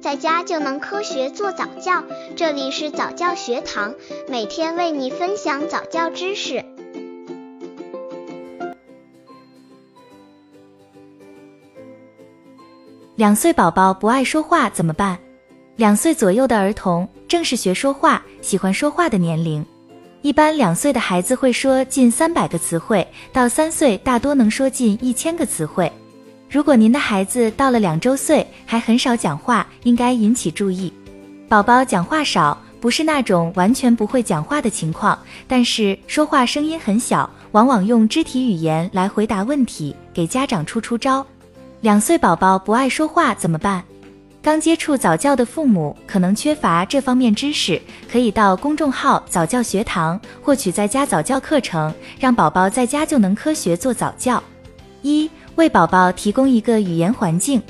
在家就能科学做早教。这里是早教学堂，每天为你分享早教知识。两岁宝宝不爱说话怎么办？两岁左右的儿童正是学说话、喜欢说话的年龄。一般两岁的孩子会说近三百个词汇，到三岁大多能说近一千个词汇。如果您的孩子到了两周岁还很少讲话，应该引起注意。宝宝讲话少，不是那种完全不会讲话的情况，但是说话声音很小，往往用肢体语言来回答问题，给家长出出招。两岁宝宝不爱说话怎么办？刚接触早教的父母可能缺乏这方面知识，可以到公众号早教学堂获取在家早教课程，让宝宝在家就能科学做早教。一、为宝宝提供一个语言环境，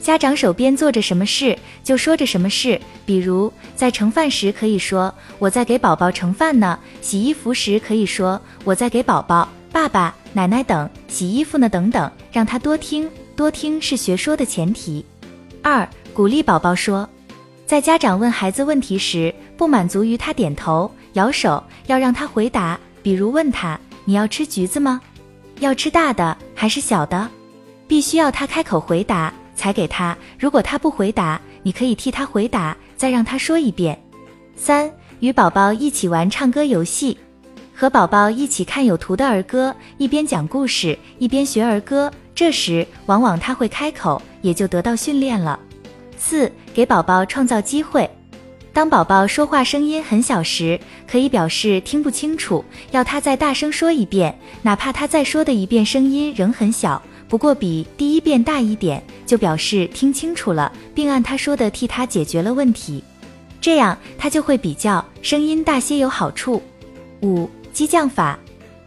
家长手边做着什么事就说着什么事，比如在盛饭时可以说我在给宝宝盛饭呢；洗衣服时可以说我在给宝宝、爸爸、奶奶等洗衣服呢，等等，让他多听，多听是学说的前提。二。鼓励宝宝说，在家长问孩子问题时，不满足于他点头摇手，要让他回答。比如问他：“你要吃橘子吗？要吃大的还是小的？”必须要他开口回答才给他。如果他不回答，你可以替他回答，再让他说一遍。三、与宝宝一起玩唱歌游戏，和宝宝一起看有图的儿歌，一边讲故事一边学儿歌。这时往往他会开口，也就得到训练了。四、给宝宝创造机会。当宝宝说话声音很小时，可以表示听不清楚，要他再大声说一遍，哪怕他再说的一遍声音仍很小，不过比第一遍大一点，就表示听清楚了，并按他说的替他解决了问题，这样他就会比较声音大些有好处。五、激将法。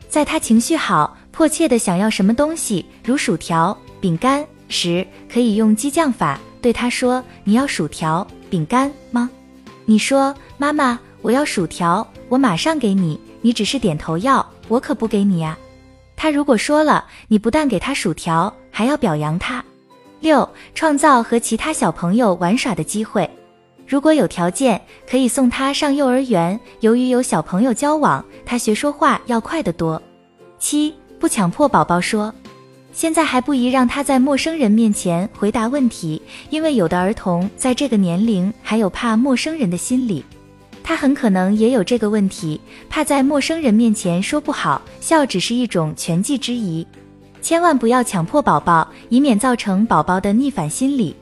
在他情绪好、迫切的想要什么东西，如薯条、饼干时，可以用激将法。对他说：“你要薯条、饼干吗？”你说：“妈妈，我要薯条，我马上给你。”你只是点头要，我可不给你呀。他如果说了，你不但给他薯条，还要表扬他。六、创造和其他小朋友玩耍的机会。如果有条件，可以送他上幼儿园。由于有小朋友交往，他学说话要快得多。七、不强迫宝宝说。现在还不宜让他在陌生人面前回答问题，因为有的儿童在这个年龄还有怕陌生人的心理，他很可能也有这个问题，怕在陌生人面前说不好，笑只是一种权计之疑，千万不要强迫宝宝，以免造成宝宝的逆反心理。